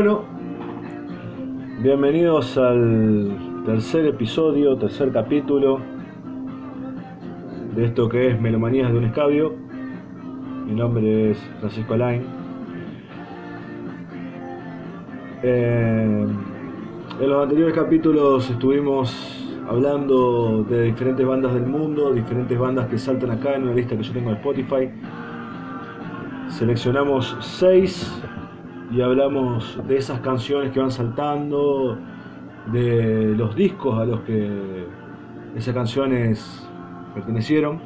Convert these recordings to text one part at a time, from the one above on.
Bueno, bienvenidos al tercer episodio, tercer capítulo de esto que es Melomanías de un Escabio. Mi nombre es Francisco Alain. Eh, en los anteriores capítulos estuvimos hablando de diferentes bandas del mundo, diferentes bandas que saltan acá en una lista que yo tengo en Spotify. Seleccionamos seis y hablamos de esas canciones que van saltando, de los discos a los que esas canciones pertenecieron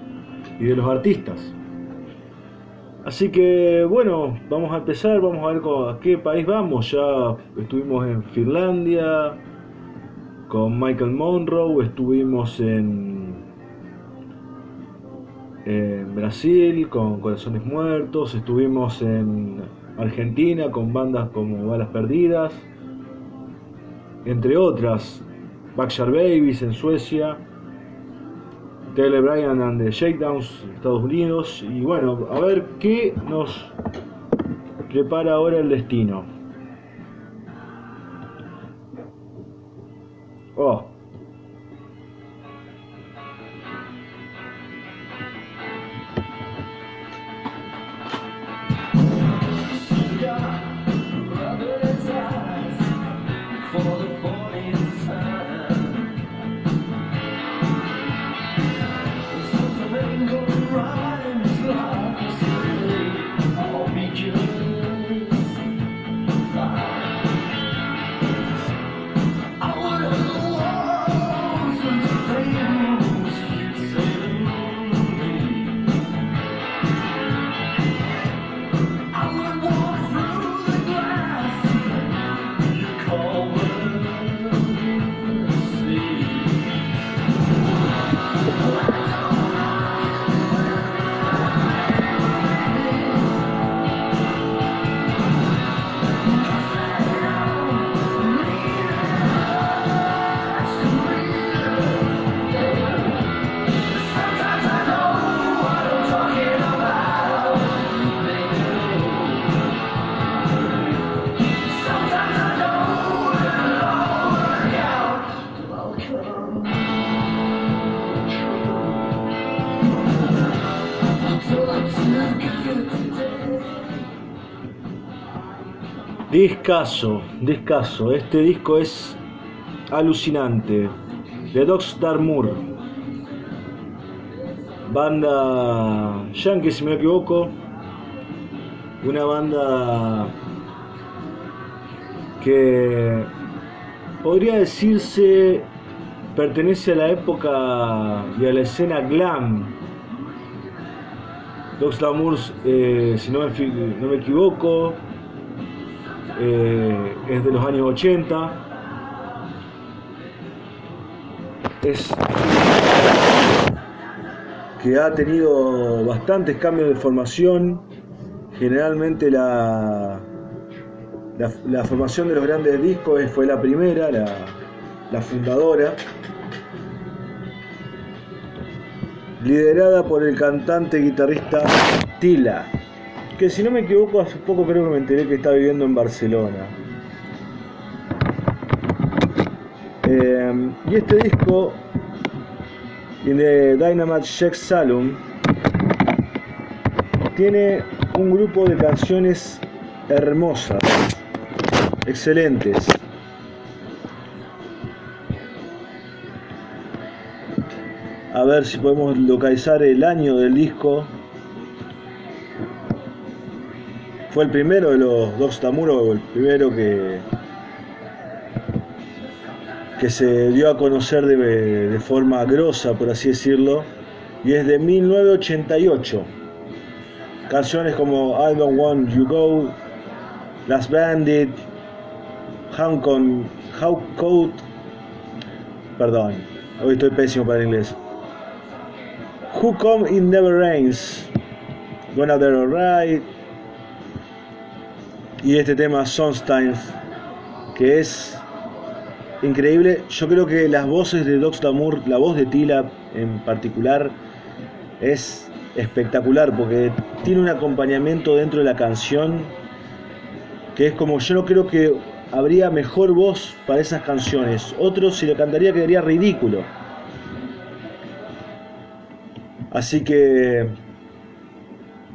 y de los artistas. Así que bueno, vamos a empezar, vamos a ver a qué país vamos. Ya estuvimos en Finlandia con Michael Monroe, estuvimos en, en Brasil con Corazones Muertos, estuvimos en Argentina con bandas como Balas Perdidas, entre otras, Backyard Babies en Suecia, Taylor Bryan and the Shakedowns Estados Unidos, y bueno, a ver qué nos prepara ahora el destino. Oh. Discaso, discaso. Este disco es alucinante. The Dogs Darmour. Banda yankee, si me equivoco. Una banda que podría decirse pertenece a la época y a la escena glam. Dogs Darmour, eh, si no me, no me equivoco, eh, es de los años 80. Es que ha tenido bastantes cambios de formación. Generalmente la, la, formación de los grandes discos fue la primera, la, la fundadora. Liderada por el cantante y guitarrista Tila que si no me equivoco, hace poco creo que me enteré que está viviendo en Barcelona. Eh, y este disco, de Dynamite Check Salon, tiene un grupo de canciones hermosas, excelentes. A ver si podemos localizar el año del disco. Fue el primero de los dos Tamuro, el primero que, que se dio a conocer de, forma grosa, por así decirlo, y es de 1988. Canciones como I Don't Want You Go, Last Bandit, Con, How Code, perdón, hoy estoy pésimo para el inglés. Who Come It Never Rains, Gonna There Alright, y este tema Sonstein, que es increíble. Yo creo que las voces de Dox Damour, la voz de Tila en particular, es espectacular porque tiene un acompañamiento dentro de la canción que es como yo no creo que habría mejor voz para esas canciones. Otro si lo cantaría quedaría ridículo. Así que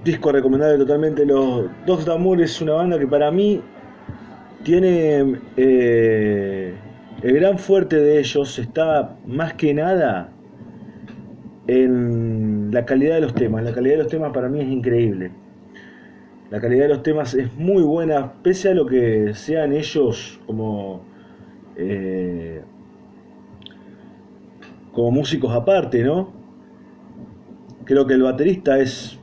disco recomendable totalmente. Los Dogs D'Amour es una banda que para mí tiene eh, el gran fuerte de ellos está más que nada en la calidad de los temas. La calidad de los temas para mí es increíble. La calidad de los temas es muy buena, pese a lo que sean ellos como, eh, como músicos aparte, ¿no? Creo que el baterista es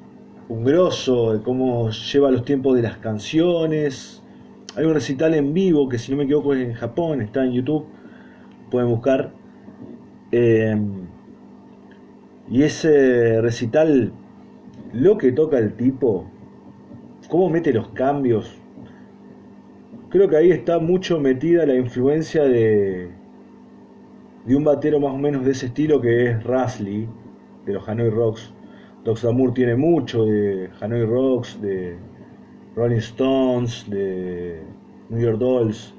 un grosso de cómo lleva los tiempos de las canciones. Hay un recital en vivo que si no me equivoco es en Japón, está en YouTube, pueden buscar. Eh, y ese recital, lo que toca el tipo, cómo mete los cambios. Creo que ahí está mucho metida la influencia de, de un batero más o menos de ese estilo que es Rasley, de los Hanoi Rocks. Doc Amour tiene mucho de Hanoi Rocks, de Rolling Stones, de New York Dolls.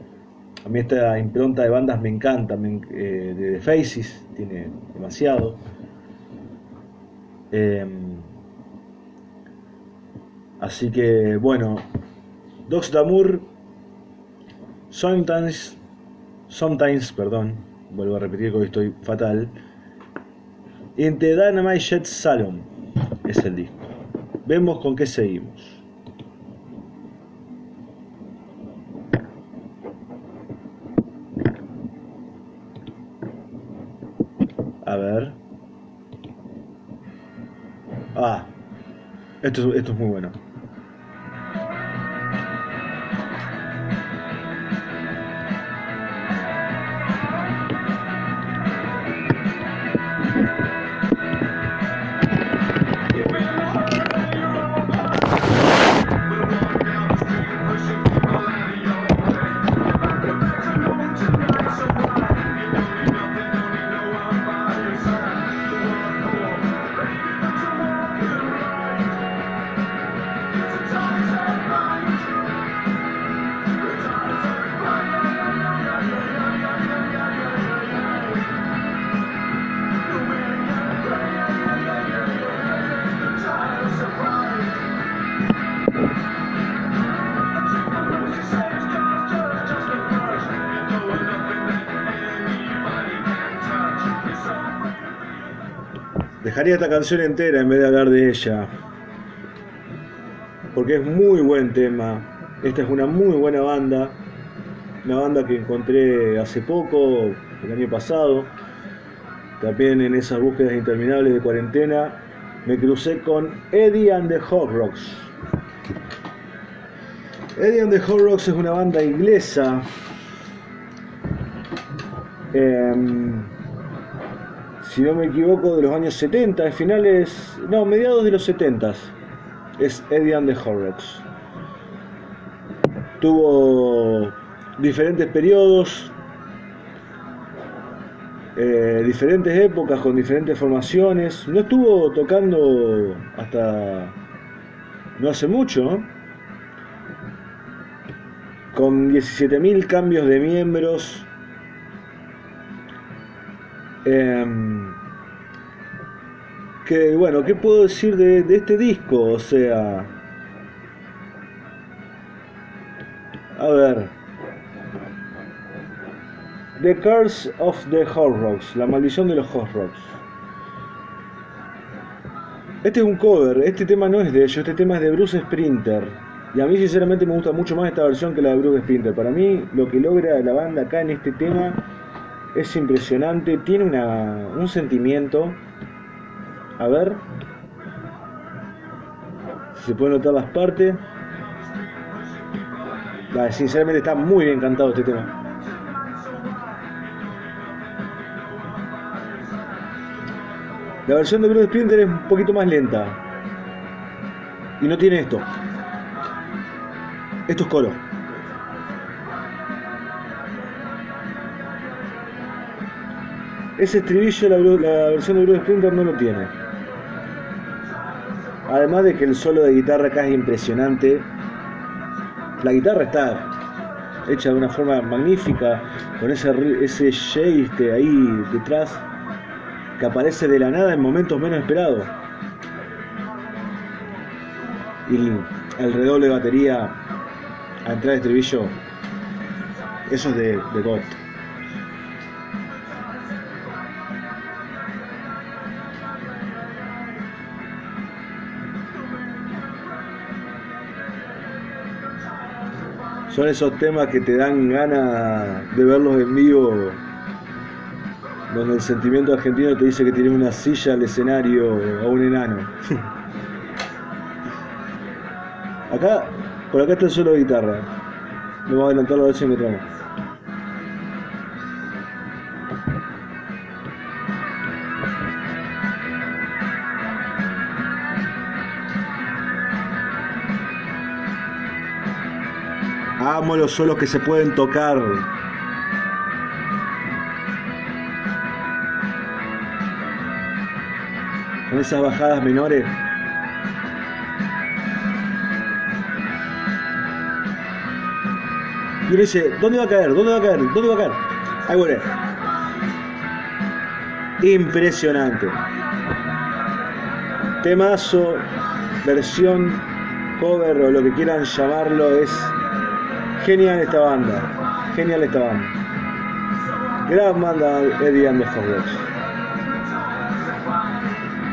A mí esta impronta de bandas me encanta, eh, de The Faces tiene demasiado. Em, así que bueno, Dogs Damour, Sometimes, Sometimes, perdón, vuelvo a repetir que hoy estoy fatal. In the Dynamite Jet Salon es el disco. Vemos con qué seguimos. A ver. Ah, esto, esto es muy bueno. Dejaría esta canción entera en vez de hablar de ella. Porque es muy buen tema. Esta es una muy buena banda. Una banda que encontré hace poco, el año pasado. También en esas búsquedas interminables de cuarentena. Me crucé con Eddie and the Hot Rocks. Eddie and the Hot Rocks es una banda inglesa. Em, si no me equivoco, de los años 70, finales, no, mediados de los 70. Es Eddie and the Horrocks. Tuvo diferentes periodos, eh, diferentes épocas con diferentes formaciones. No estuvo tocando hasta no hace mucho, con 17.000 cambios de miembros. Em, que bueno, ¿qué puedo decir de, este disco? O sea, a ver, The Curse of the Hot Rocks, la maldición de los Hot Rocks. Este es un cover, este tema no es de ellos, este tema es de Bruce Sprinter. Y a mí sinceramente me gusta mucho más esta versión que la de Bruce Sprinter. Para mí lo que logra la banda acá en este tema es impresionante, tiene una, un sentimiento. A ver. Si se pueden notar las partes. sinceramente está muy bien cantado este tema. La versión de Bruce Sprinter es un poquito más lenta. Y no tiene esto. Esto es coro. Ese estribillo la, versión de Bruce Springsteen no lo tiene. Además de que el solo de guitarra acá es impresionante. La guitarra está hecha de una forma magnífica, con ese, ese shade ahí detrás que aparece de la nada en momentos menos esperados. Y el redoble de batería a entrar de estribillo, eso es de, de God. Son esos temas que te dan ganas de verlos en vivo, donde el sentimiento argentino te dice que tienes una silla al escenario a un enano. acá, por acá está solo de guitarra. Vamos a adelantarlo a ver si encontramos. Amo los solos que se pueden tocar. Con esas bajadas menores. Y dice, ¿dónde va a caer? ¿Dónde va a caer? ¿Dónde va a caer? Ahí vuelve. Impresionante. Temazo, versión, cover o lo que quieran llamarlo, es Genial esta banda. Genial esta banda. Gran banda Eddie and the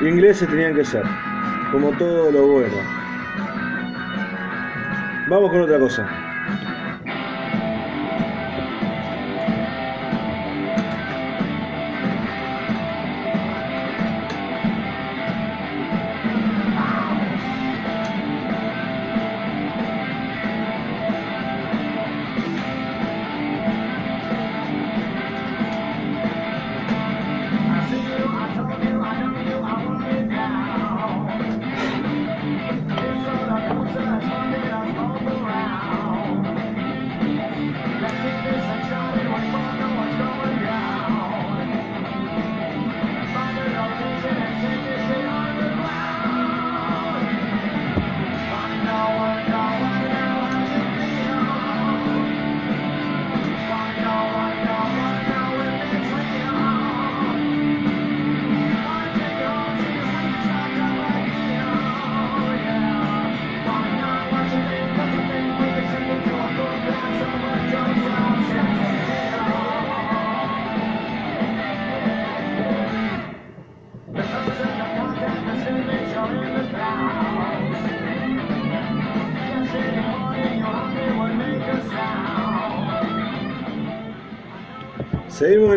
Ingleses tenían que ser. Como todo lo bueno. Vamos con otra cosa.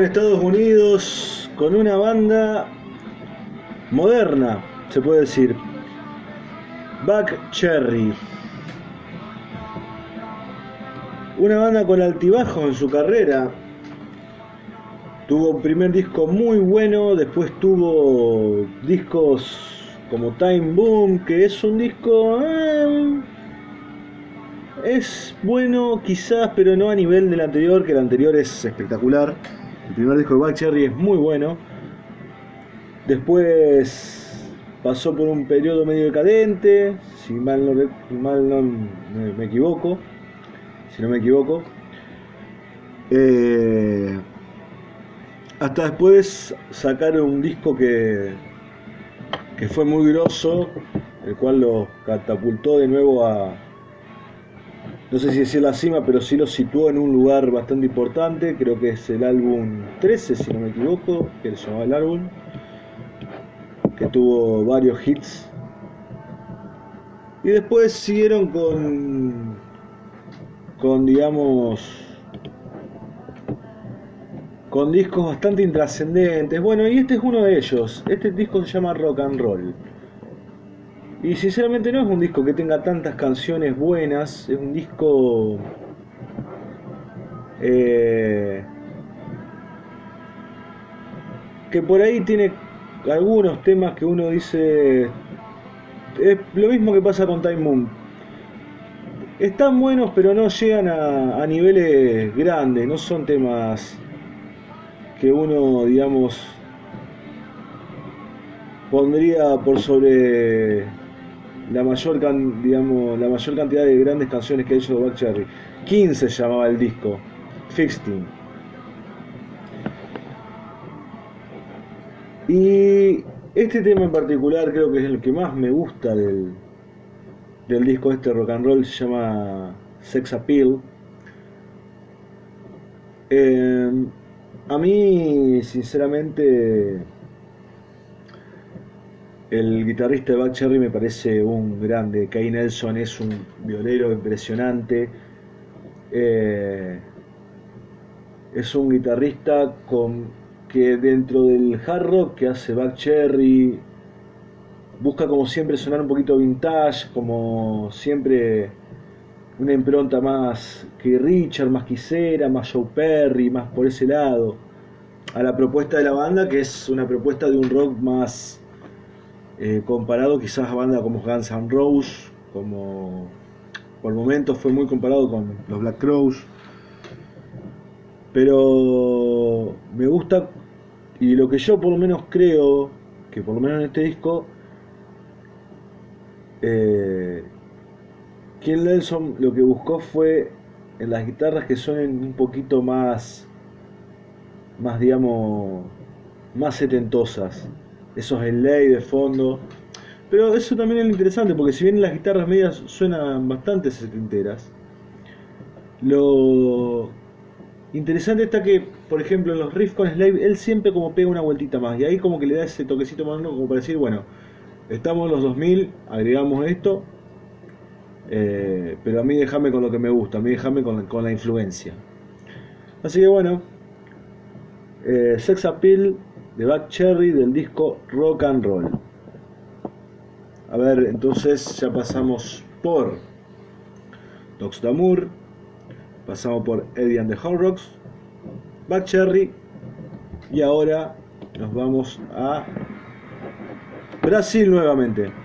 Estados Unidos con una banda moderna, se puede decir. Back Cherry. Una banda con altibajo en su carrera. Tuvo un primer disco muy bueno, después tuvo discos como Time Boom, que es un disco... Eh, es bueno quizás, pero no a nivel del anterior, que el anterior es espectacular. El primer disco de Back Cherry es muy bueno. Después pasó por un periodo medio decadente, si mal no, mal no me, equivoco. Si no me equivoco. Eh, hasta después sacaron un disco que, que fue muy grosso, el cual lo catapultó de nuevo a, no sé si decir la cima, pero sí lo situó en un lugar bastante importante, creo que es el álbum 13, si no me equivoco, que se llamaba el álbum, que tuvo varios hits. Y después siguieron con, con digamos, con discos bastante intrascendentes. Bueno, y este es uno de ellos. Este disco se llama Rock and Roll. Y sinceramente no es un disco que tenga tantas canciones buenas, es un disco... Eh, que por ahí tiene algunos temas que uno dice... Es lo mismo que pasa con Time Moon. Están buenos pero no llegan a, a niveles grandes, no son temas que uno, digamos, pondría por sobre la mayor, digamos, la mayor cantidad de grandes canciones que ha hecho Buck Cherry. 15 se llamaba el disco, Fixing. Y este tema en particular creo que es el que más me gusta del, del disco este rock and roll, se llama Sex Appeal. Eh, a mí, sinceramente, el guitarrista de Buck Cherry me parece un grande. Kay Nelson es un violero impresionante. Eh, es un guitarrista con que dentro del hard rock que hace Buck Cherry busca como siempre sonar un poquito vintage, como siempre una impronta más que Richard, más quisera, más Joe Perry, más por ese lado, a la propuesta de la banda que es una propuesta de un rock más eh, comparado quizás a bandas como Guns N' Roses, como por momentos fue muy comparado con los Black Crows, pero me gusta y lo que yo por lo menos creo que por lo menos en este disco eh, Ken Nelson lo que buscó fue en las guitarras que suenen un poquito más, más digamos, más setentosas. Esos ley de fondo. Pero eso también es interesante, porque si bien las guitarras medias suenan bastante setenteras, lo interesante está que, por ejemplo, los riffs con Slave, él siempre como pega una vueltita más, y ahí como que le da ese toquecito más como para decir, bueno, estamos en los 2000, agregamos esto, eh, pero a mí déjame con lo que me gusta, a mí déjame con, con la influencia. Así que bueno, eh, Sex Appeal de Buck Cherry del disco Rock and Roll. A ver, entonces ya pasamos por Docs pasamos por Eddie and the Hot Rocks, Buck Cherry y ahora nos vamos a Brasil nuevamente.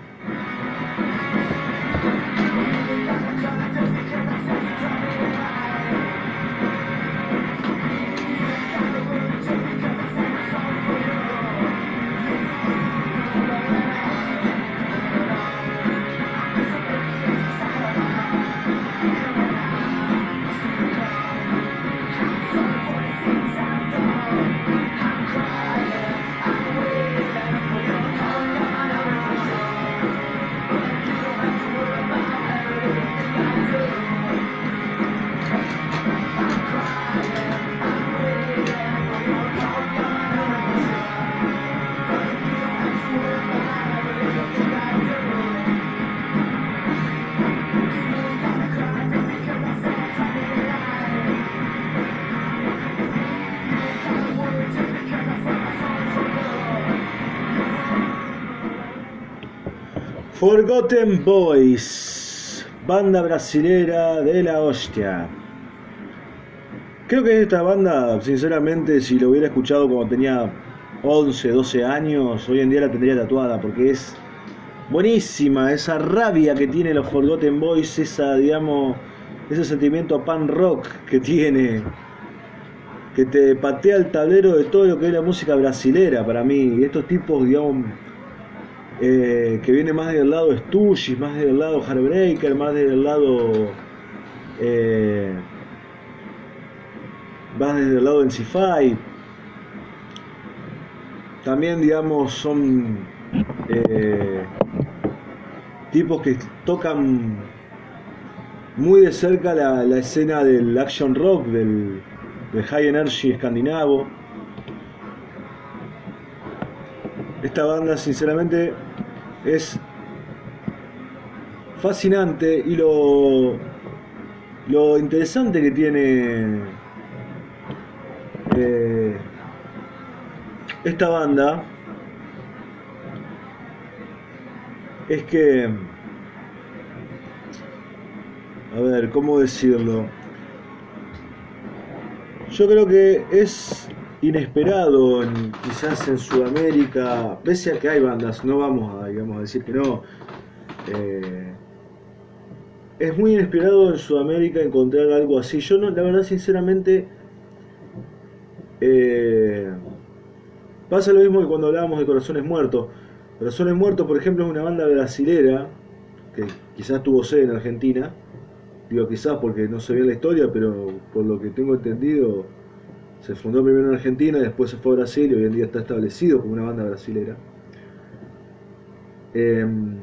Forgotten Boys, banda brasilera de la hostia. Creo que esta banda, sinceramente, si lo hubiera escuchado cuando tenía 11, 12 años, hoy en día la tendría tatuada porque es buenísima, esa rabia que tiene los Forgotten Boys, esa, digamos, ese sentimiento pan rock que tiene, que te patea el tablero de todo lo que es la música brasilera para mí. Estos tipos, digamos, eh, que viene más del lado Stooges, más del lado Heartbreaker, más del lado. Eh, más desde el lado Ensify. También, digamos, son eh, tipos que tocan muy de cerca la, escena del action rock, del high energy escandinavo. Esta banda, sinceramente, es fascinante y lo, lo interesante que tiene eh, esta banda es que, a ver, ¿cómo decirlo? Yo creo que es inesperado quizás en Sudamérica, pese a que hay bandas, no vamos a, digamos, decir que no. Eh, es muy inesperado en Sudamérica encontrar algo así. Yo no, la verdad, sinceramente, eh, pasa lo mismo que cuando hablábamos de Corazones Muertos. Corazones Muertos, por ejemplo, es una banda brasilera que quizás tuvo sede en Argentina, digo quizás porque no se ve la historia, pero por lo que tengo entendido, se fundó primero en Argentina, después se fue a Brasil y hoy en día está establecido como una banda brasilera. Em,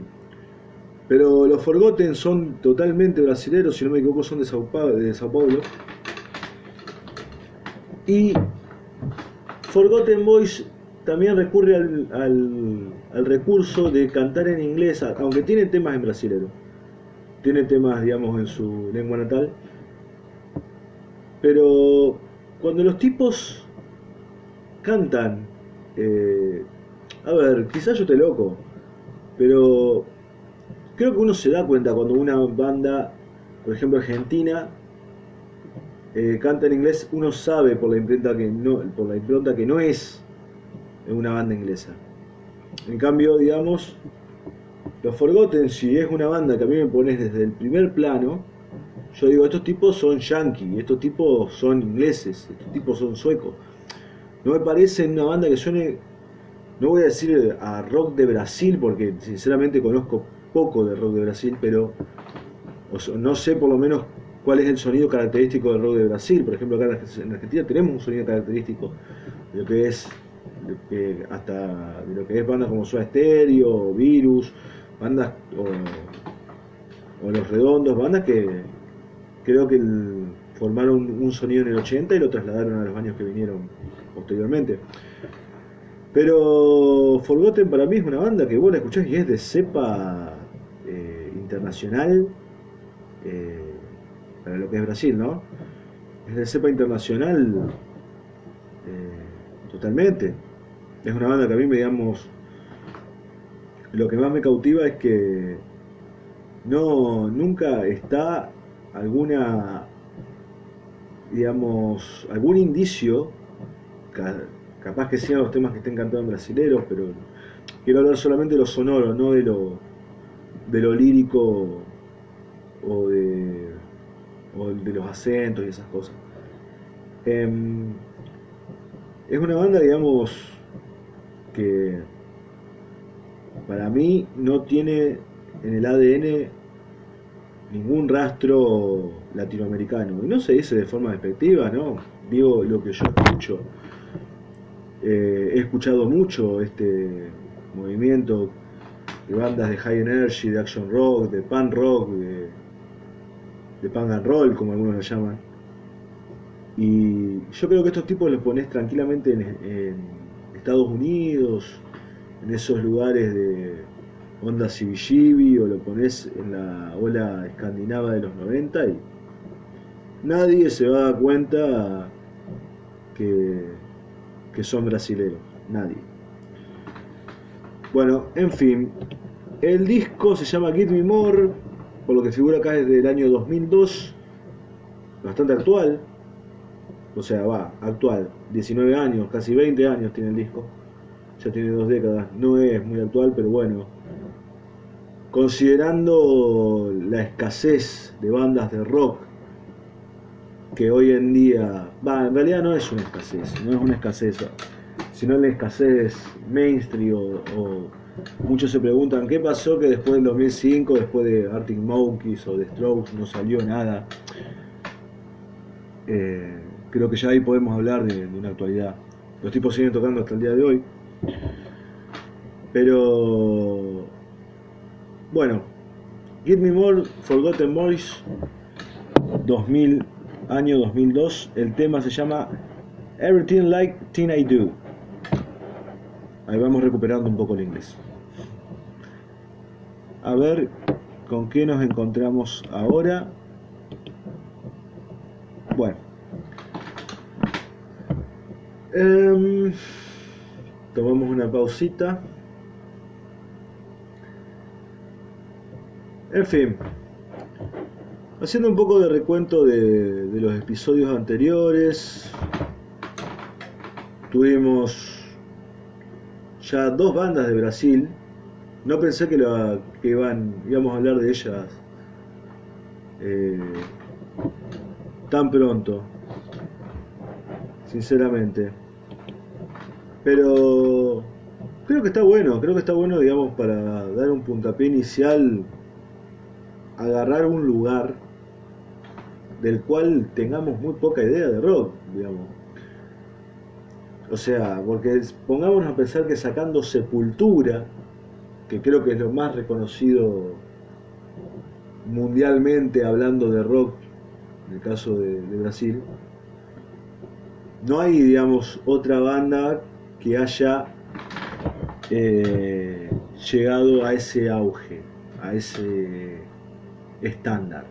pero los Forgotten son totalmente brasileros, si no me equivoco son de Sao Paulo. Y Forgotten Boys también recurre al, recurso de cantar en inglés, aunque tiene temas en brasilero. Tiene temas, digamos, en su lengua natal. Pero cuando los tipos cantan, eh, a ver, quizás yo esté loco, pero creo que uno se da cuenta cuando una banda, por ejemplo argentina, eh, canta en inglés, uno sabe por la imprenta que no, por la impronta que no es una banda inglesa. En cambio, digamos, los Forgotten, si es una banda que a mí me pones desde el primer plano, yo digo, estos tipos son yankees, estos tipos son ingleses, estos tipos son suecos. No me parece una banda que suene no voy a decir a rock de Brasil, porque sinceramente conozco poco de rock de Brasil, pero no sé por lo menos cuál es el sonido característico del rock de Brasil. Por ejemplo, acá en Argentina tenemos un sonido característico de lo que es hasta de lo que es bandas como Soda Stereo, Virus, bandas o, Los Redondos, bandas que creo que formaron un sonido en el 80 y lo trasladaron a los años que vinieron posteriormente. Pero Forgotten para mí es una banda que vos la escuchás y es de cepa eh, internacional, eh, para lo que es Brasil, ¿no? Es de cepa internacional eh, totalmente. Es una banda que a mí, me digamos, lo que más me cautiva es que no nunca está alguna digamos algún indicio capaz que sean los temas que estén cantados en brasileros, pero quiero hablar solamente de lo sonoro, no de lo, de lo lírico o de, de los acentos y esas cosas. Em, es una banda, digamos, que para mí no tiene en el ADN ningún rastro latinoamericano. Y no se dice de forma despectiva, ¿no? Digo lo que yo escucho. Eh, he escuchado mucho este movimiento de bandas de high energy, de action rock, de pan rock, de, de punk and roll, como algunos lo llaman. Y yo creo que estos tipos los pones tranquilamente en, Estados Unidos, en esos lugares de onda CBGB, o lo pones en la ola escandinava de los 90 y nadie se va a dar cuenta que que son brasileños, nadie. Bueno, en fin, el disco se llama Give Me More, por lo que figura acá es del año 2002, bastante actual, o sea, va, actual, 19 años, casi 20 años tiene el disco, ya tiene dos décadas, no es muy actual, pero bueno, considerando la escasez de bandas de rock que hoy en día, va, en realidad no es una escasez, no es una escasez, sino la escasez mainstream o, muchos se preguntan qué pasó que después del 2005, después de Arctic Monkeys o de Strokes no salió nada. Eh, creo que ya ahí podemos hablar de, de, una actualidad. Los tipos siguen tocando hasta el día de hoy. Pero bueno, Give Me More, Forgotten Boys 2000 año 2002. El tema se llama Everything Like Thing I Do. Ahí vamos recuperando un poco el inglés. A ver con qué nos encontramos ahora. Bueno. Em, tomamos una pausita. En fin, Haciendo un poco de recuento de, los episodios anteriores, tuvimos ya dos bandas de Brasil. No pensé que, que iban, íbamos a hablar de ellas eh, tan pronto, sinceramente. Pero creo que está bueno, creo que está bueno, digamos, para dar un puntapié inicial agarrar un lugar del cual tengamos muy poca idea de rock, digamos. O sea, porque pongámonos a pensar que sacando Sepultura, que creo que es lo más reconocido mundialmente hablando de rock, en el caso de, Brasil, no hay, digamos, otra banda que haya eh, llegado a ese auge, a ese estándar.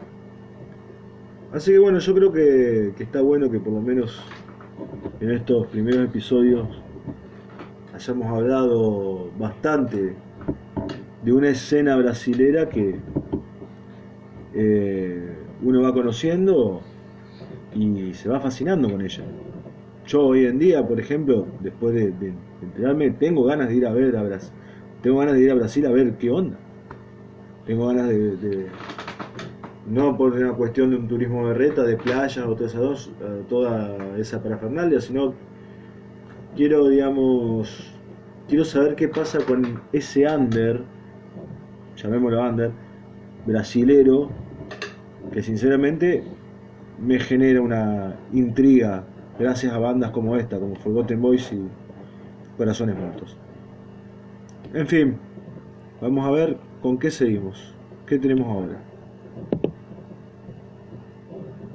Así que bueno, yo creo que, está bueno que por lo menos en estos primeros episodios hayamos hablado bastante de una escena brasilera que eh, uno va conociendo y se va fascinando con ella. Yo hoy en día, por ejemplo, después de, enterarme, tengo ganas de ir a ver a Brasil, tengo ganas de ir a Brasil a ver qué onda. Tengo ganas de no por una cuestión de un turismo de reta, de playas o toda esa, dos, eh, toda esa parafernalia, sino quiero, digamos, quiero saber qué pasa con ese under, llamémoslo under, brasilero, que sinceramente me genera una intriga gracias a bandas como esta, como Forgotten Boys y Corazones Muertos. En fin, vamos a ver con qué seguimos, qué tenemos ahora. Bueno. Mariposos rastreando marineros depravados, piensas en su el amor masoquista. Candules narcisistas encontrándose con vueltas en las discos de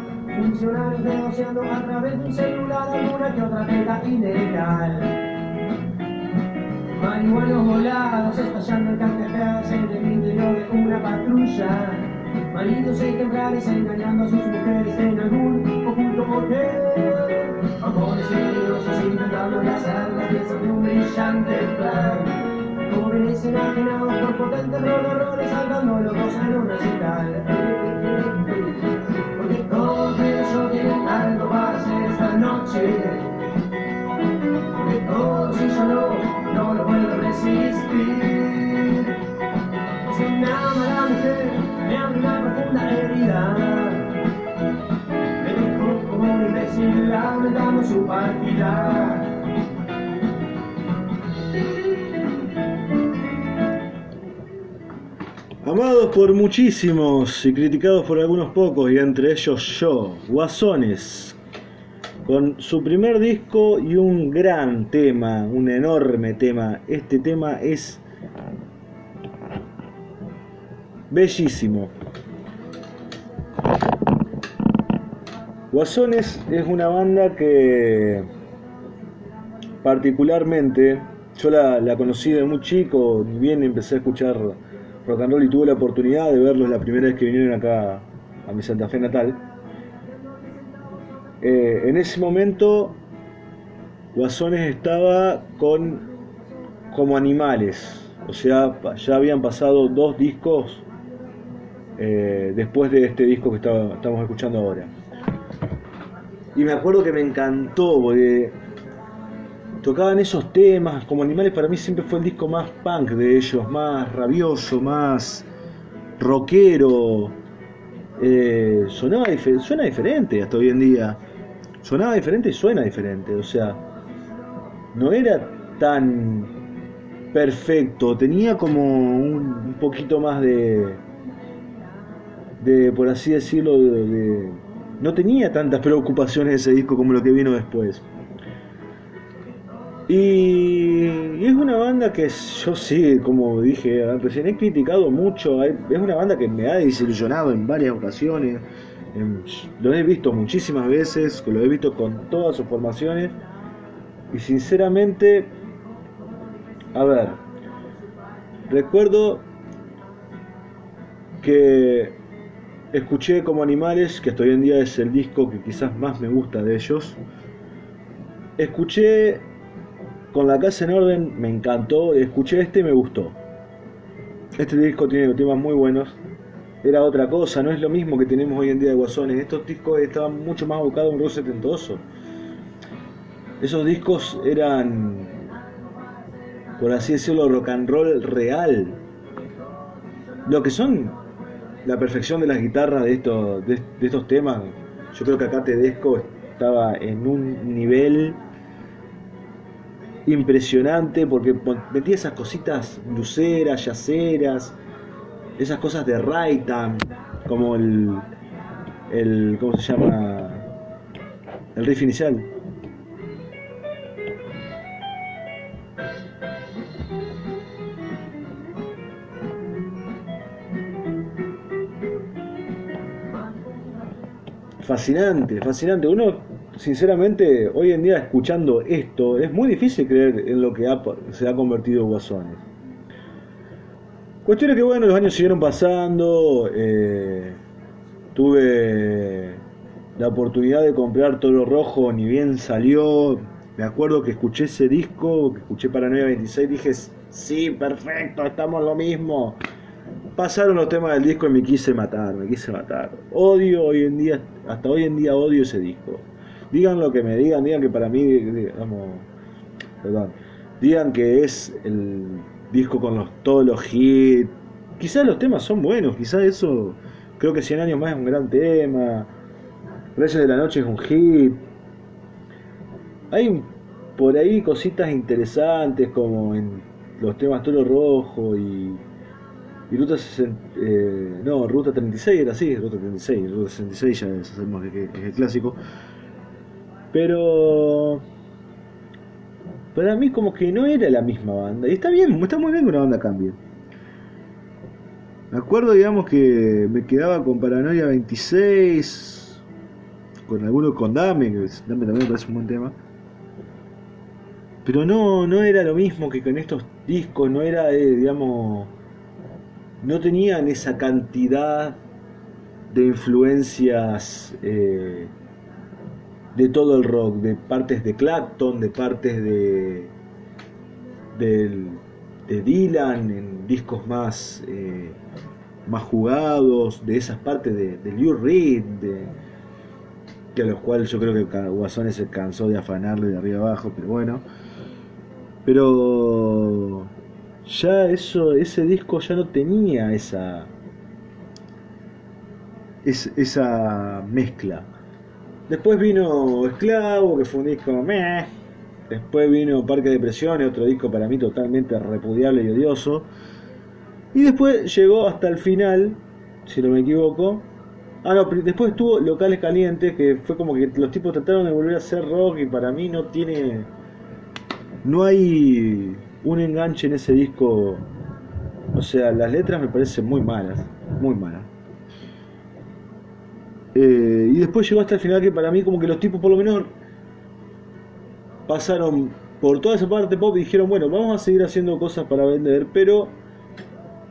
Funcionarios negociando a través de un celular alguna que otra tela ilegal. Marihuanos volados estallando el carcajadas en el interior de una patrulla. Maridos ejemplares engañando a sus mujeres en algún oculto hotel. Amores peligrosos intentando enlazar la pieza de un brillante plan. Jóvenes enajenados por potentes horrores saltando locos en un recital. A ser esta noche. Porque todo si yo no, no lo puedo resistir. Si me ama la mujer, me abre una profunda herida. Me dejó como un imbécil lamentando su partida. Amados por muchísimos y criticados por algunos pocos, y entre ellos yo, Guasones, con su primer disco y un gran tema, un enorme tema. Este tema es bellísimo. Guasones es una banda que particularmente yo la, conocí de muy chico, bien empecé a escuchar rock and roll y tuve la oportunidad de verlos la primera vez que vinieron acá a mi Santa Fe natal. Eh, en ese momento Guasones estaba con como animales, o sea, ya habían pasado dos discos eh, después de este disco que estamos escuchando ahora. Y me acuerdo que me encantó porque tocaban esos temas, como Animales para mí siempre fue el disco más punk de ellos, más rabioso, más rockero. Eh, sonaba suena diferente hasta hoy en día. Sonaba diferente y suena diferente, o sea, no era tan perfecto, tenía como un, poquito más de, de, por así decirlo, de, no tenía tantas preocupaciones ese disco como lo que vino después. Y, es una banda que yo sí, como dije recién, he criticado mucho. Es una banda que me ha desilusionado en varias ocasiones. Lo he visto muchísimas veces, lo he visto con todas sus formaciones. Y sinceramente, a ver, recuerdo que escuché como Animales, que hasta hoy en día es el disco que quizás más me gusta de ellos. Escuché con la casa en orden me encantó, escuché este y me gustó. Este disco tiene temas muy buenos. era otra cosa, no es lo mismo que tenemos hoy en día de Guasones. Estos discos estaban mucho más abocados a un rock setentoso. Esos discos eran, por así decirlo, rock and roll real. Lo que son la perfección de las guitarras de estos, de, de estos temas, yo creo que acá Tedesco estaba en un nivel impresionante porque metía esas cositas luceras, yaceras, esas cosas de Raitan, como el, el, ¿cómo se llama? El riff inicial. Fascinante, fascinante. Uno, sinceramente, hoy en día escuchando esto, es muy difícil creer en lo que se ha convertido Guasones. Cuestión es que, bueno, los años siguieron pasando. eh, tuve la oportunidad de comprar Toro Rojo, ni bien salió. Me acuerdo que escuché ese disco, que escuché Paranoia 26, dije, sí, perfecto, estamos lo mismo. Pasaron los temas del disco y me quise matar, me quise matar. Odio hoy en día, hasta hoy en día odio ese disco. Digan lo que me digan, digan que para mí, digamos, perdón, digan que es el disco con los, todos los hits. Quizás los temas son buenos, quizás eso, creo que 100 años más es un gran tema. Reyes de la Noche es un hit. Hay por ahí cositas interesantes como en los temas Toro Rojo y, y Ruta 60, eh, no, Ruta 36 era así, Ruta 36, Ruta 66 ya sabemos que que es el clásico. Pero para mí como que no era la misma banda. Y está bien, está muy bien que una banda cambie. Me acuerdo, digamos, que me quedaba con Paranoia 26, con alguno con Dame, que Dame también me parece un buen tema. Pero no, no era lo mismo que con estos discos, no era, eh, digamos, no tenían esa cantidad de influencias eh, de todo el rock, de partes de Clapton, de partes de, del- de Dylan, en discos más, eh, más jugados, de esas partes de, de Lou Reed, de, que a los cuales yo creo que Guasones se cansó de afanarle de arriba abajo, pero bueno. Pero ya eso, ese disco ya no tenía esa, es- esa mezcla. Después vino Esclavo, que fue un disco meh. Después vino Parque de Depresiones, otro disco para mí totalmente repudiable y odioso. Y después llegó hasta el final, si no me equivoco. Ah, no, después estuvo Locales Calientes, que fue como que los tipos trataron de volver a hacer rock y para mí no tiene. No hay un enganche en ese disco. O sea, las letras me parecen muy malas, muy malas. Eh, y después llegó hasta el final que para mí como que los tipos por lo menos pasaron por toda esa parte pop y dijeron, bueno, vamos a seguir haciendo cosas para vender, pero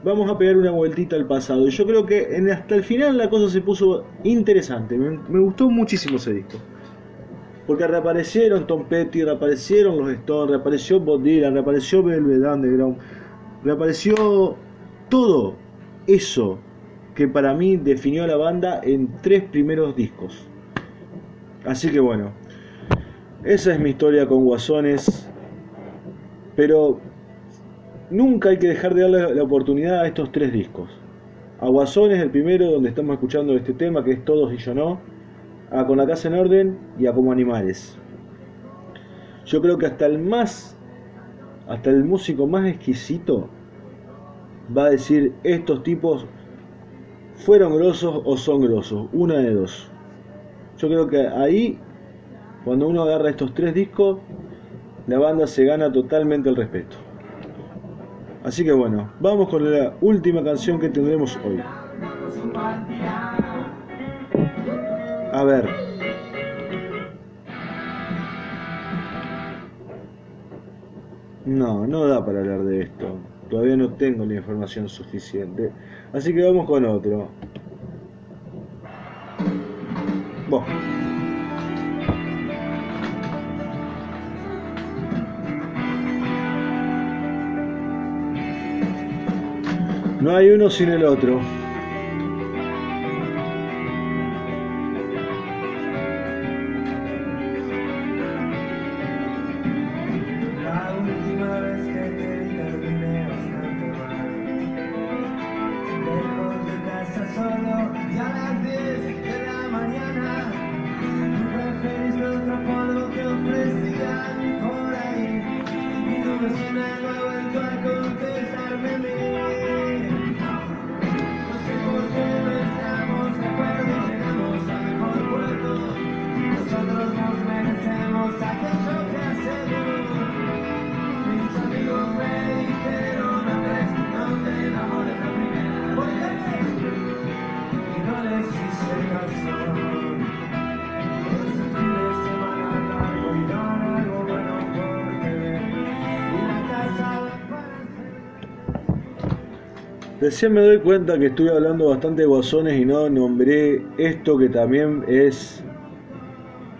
vamos a pegar una vueltita al pasado. Y yo creo que hasta el final la cosa se puso interesante. Me, me gustó muchísimo ese disco. Porque reaparecieron Tom Petty, reaparecieron los Stones, reapareció Bob Dylan, reapareció Velvet Underground, reapareció todo eso que para mí definió a la banda en tres primeros discos. Así que bueno, esa es mi historia con Guasones. Pero nunca hay que dejar de darle la oportunidad a estos tres discos. A Guasones, el primero donde estamos escuchando este tema, que es Todos y Yo No. A Con la Casa en Orden y a Como Animales. Yo creo que hasta el más, hasta el músico más exquisito va a decir estos tipos fueron grosos o son grosos, una de dos. Yo creo que ahí, cuando uno agarra estos tres discos, la banda se gana totalmente el respeto. Así que bueno, vamos con la última canción que tendremos hoy. A ver. No, no da para hablar de esto. Todavía no tengo la información suficiente. Así que vamos con otro. No hay uno sin el otro. Andan por ahí y tu vecina no Recién me doy cuenta que estuve hablando bastante de guasones y no nombré esto que también es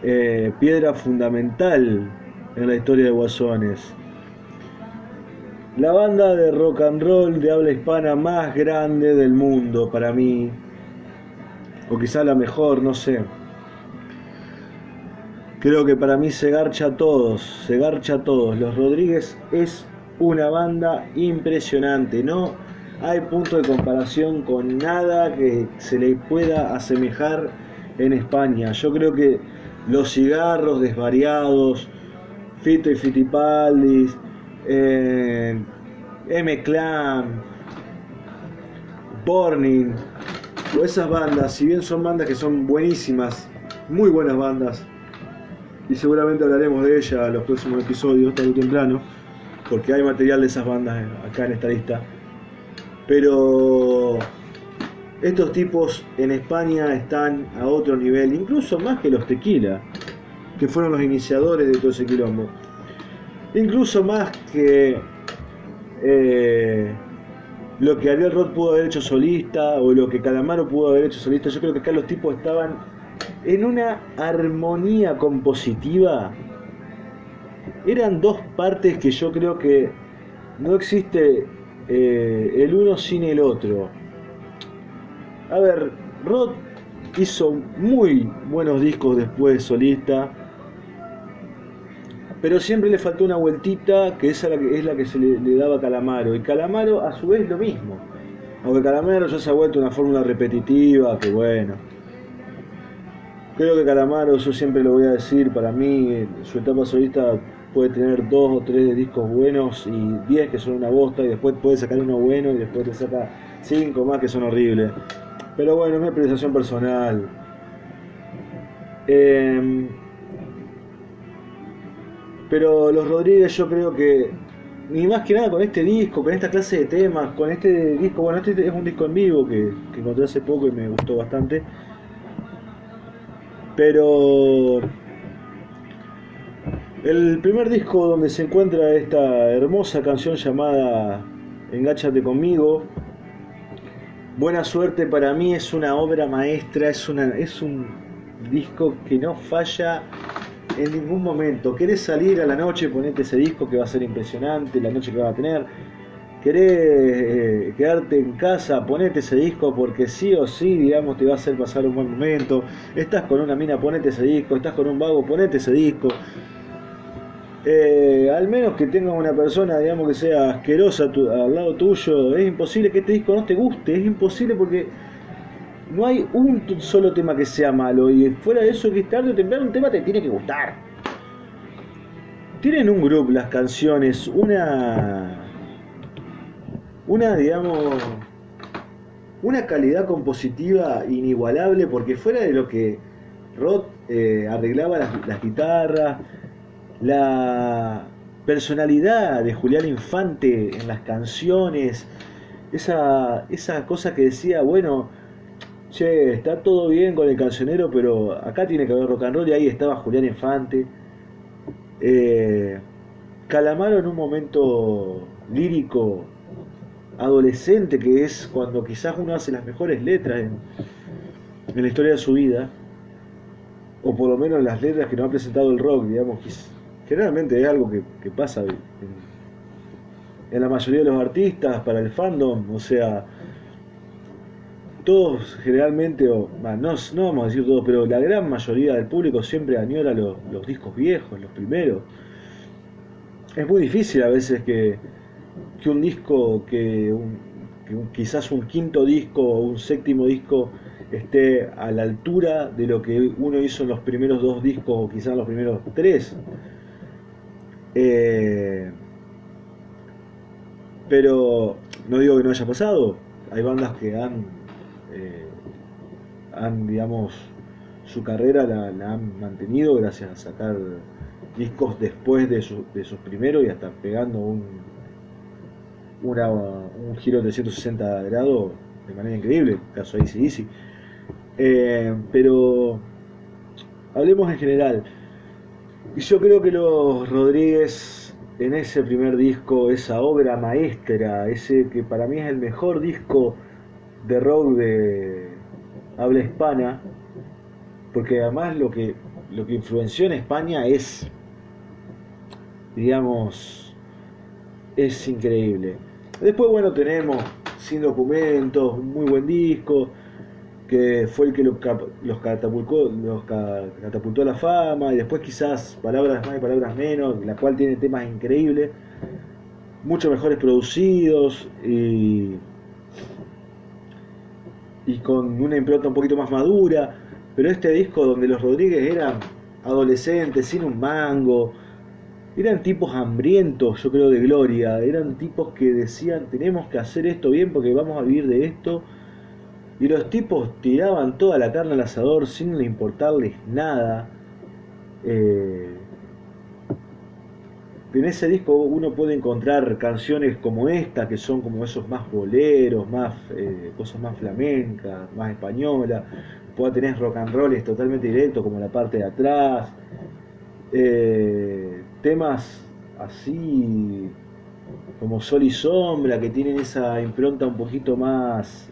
eh, piedra fundamental en la historia de guasones. La banda de rock and roll de habla hispana más grande del mundo para mí, o quizá la mejor, no sé. Creo que para mí se garcha a todos, se garcha a todos. Los Rodríguez es una banda impresionante, no hay punto de comparación con nada que se le pueda asemejar en España. Yo creo que los cigarros desvariados, Fito y Fitipaldis, eh, M-Clan, Burning, o esas bandas, si bien son bandas que son buenísimas, muy buenas bandas, y seguramente hablaremos de ellas en los próximos episodios, tarde o temprano, porque hay material de esas bandas acá en esta lista. Pero estos tipos en España están a otro nivel, incluso más que los tequila, que fueron los iniciadores de todo ese quilombo. Incluso más que eh, lo que Ariel Roth pudo haber hecho solista o lo que Calamaro pudo haber hecho solista. Yo creo que acá los tipos estaban en una armonía compositiva. Eran dos partes que yo creo que no existe eh, el uno sin el otro. A ver, Roth hizo muy buenos discos después solista, pero siempre le faltó una vueltita que esa es la que, es la que se le, daba a Calamaro. Y Calamaro a su vez lo mismo. Aunque Calamaro ya se ha vuelto una fórmula repetitiva, que bueno. Creo que Calamaro, yo siempre lo voy a decir, para mí su etapa solista puede tener dos o tres discos buenos y diez que son una bosta y después puede sacar uno bueno y después te saca cinco más que son horribles. Pero bueno, es mi apreciación personal. Eh, pero los Rodríguez yo creo que, ni más que nada con este disco, con esta clase de temas, con este disco, bueno, este es un disco en vivo que, que encontré hace poco y me gustó bastante. Pero el primer disco donde se encuentra esta hermosa canción llamada Engáchate conmigo, Buena suerte para mí es una obra maestra, es, una, es un disco que no falla en ningún momento. Querés salir a la noche, ponete ese disco que va a ser impresionante, la noche que va a tener. Querés eh, quedarte en casa, ponete ese disco porque sí o sí, digamos, te va a hacer pasar un buen momento. Estás con una mina, ponete ese disco. Estás con un vago, ponete ese disco. Eh, al menos que tengas una persona, digamos, que sea asquerosa tu- al lado tuyo, es imposible que este disco no te guste, es imposible porque no hay un solo tema que sea malo y fuera de eso que tarde o temprano un tema te tiene que gustar. Tienen un grupo las canciones, una una digamos una calidad compositiva inigualable porque fuera de lo que Roth eh, arreglaba las guitarras, la personalidad de Julián Infante en las canciones, esa, esa cosa que decía, bueno, che, está todo bien con el cancionero, pero acá tiene que haber rock and roll y ahí estaba Julián Infante. Eh, Calamaro en un momento lírico adolescente que es cuando quizás uno hace las mejores letras en, en la historia de su vida o por lo menos las letras que nos ha presentado el rock digamos que es- generalmente es algo que, pasa en, la mayoría de los artistas para el fandom o sea todos generalmente o bah, no, no vamos a decir todos pero la gran mayoría del público siempre añora los, discos viejos los primeros es muy difícil a veces que, que un disco, que, quizás un quinto disco o un séptimo disco esté a la altura de lo que uno hizo en los primeros dos discos o quizás en los primeros tres. Eh, pero no digo que no haya pasado, hay bandas que han, eh, han digamos, su carrera la, han mantenido gracias a sacar discos después de, su- de sus primeros y hasta pegando un, un giro de 360 grados de manera increíble, caso de Easy Easy. Eh, pero hablemos en general. Y yo creo que los Rodríguez en ese primer disco, esa obra maestra, ese que para mí es el mejor disco de rock de habla hispana, porque además lo que, lo que influenció en España es, digamos, es increíble. Después, bueno, tenemos Sin Documentos, muy buen disco, que fue el que los, los catapultó, los ca- catapultó a la fama, y después quizás Palabras más y Palabras menos, la cual tiene temas increíbles, mucho mejores producidos y, y con una impronta un poquito más madura, pero este disco donde los Rodríguez eran adolescentes, sin un mango, eran tipos hambrientos, yo creo, de gloria, eran tipos que decían, tenemos que hacer esto bien porque vamos a vivir de esto, y los tipos tiraban toda la carne al asador sin importarles nada. Eh, en ese disco uno puede encontrar canciones como esta, que son como esos más boleros, más eh, cosas más flamencas, más españolas. Puede tener rock and roll totalmente directo, como la parte de atrás. Eh, temas así como Sol y Sombra, que tienen esa impronta un poquito más,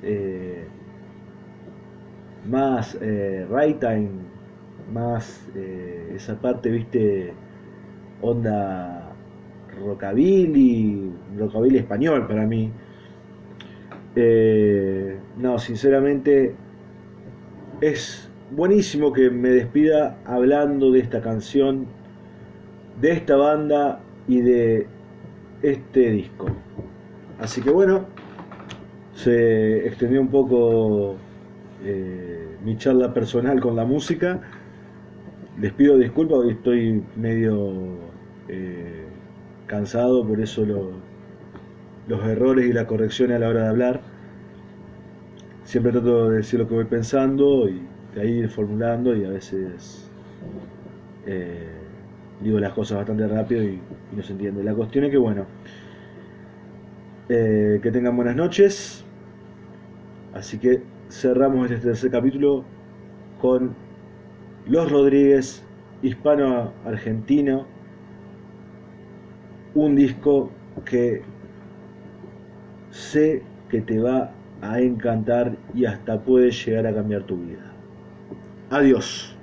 más eh, más eh, esa parte, viste, onda rockabilly, rockabilly español para mí. Eh, no, sinceramente es buenísimo que me despida hablando de esta canción, de esta banda y de este disco. Así que bueno, se extendió un poco eh, mi charla personal con la música. Les pido disculpas, hoy estoy medio eh, cansado, por eso lo- los errores y la corrección a la hora de hablar. Siempre trato de decir lo que voy pensando y de ahí ir formulando y a veces eh, digo las cosas bastante rápido y, no se entiende. La cuestión es que bueno, que tengan buenas noches. Así que cerramos este tercer capítulo con Los Rodríguez, hispano-argentino, un disco que sé que te va a encantar y hasta puede llegar a cambiar tu vida. Adiós.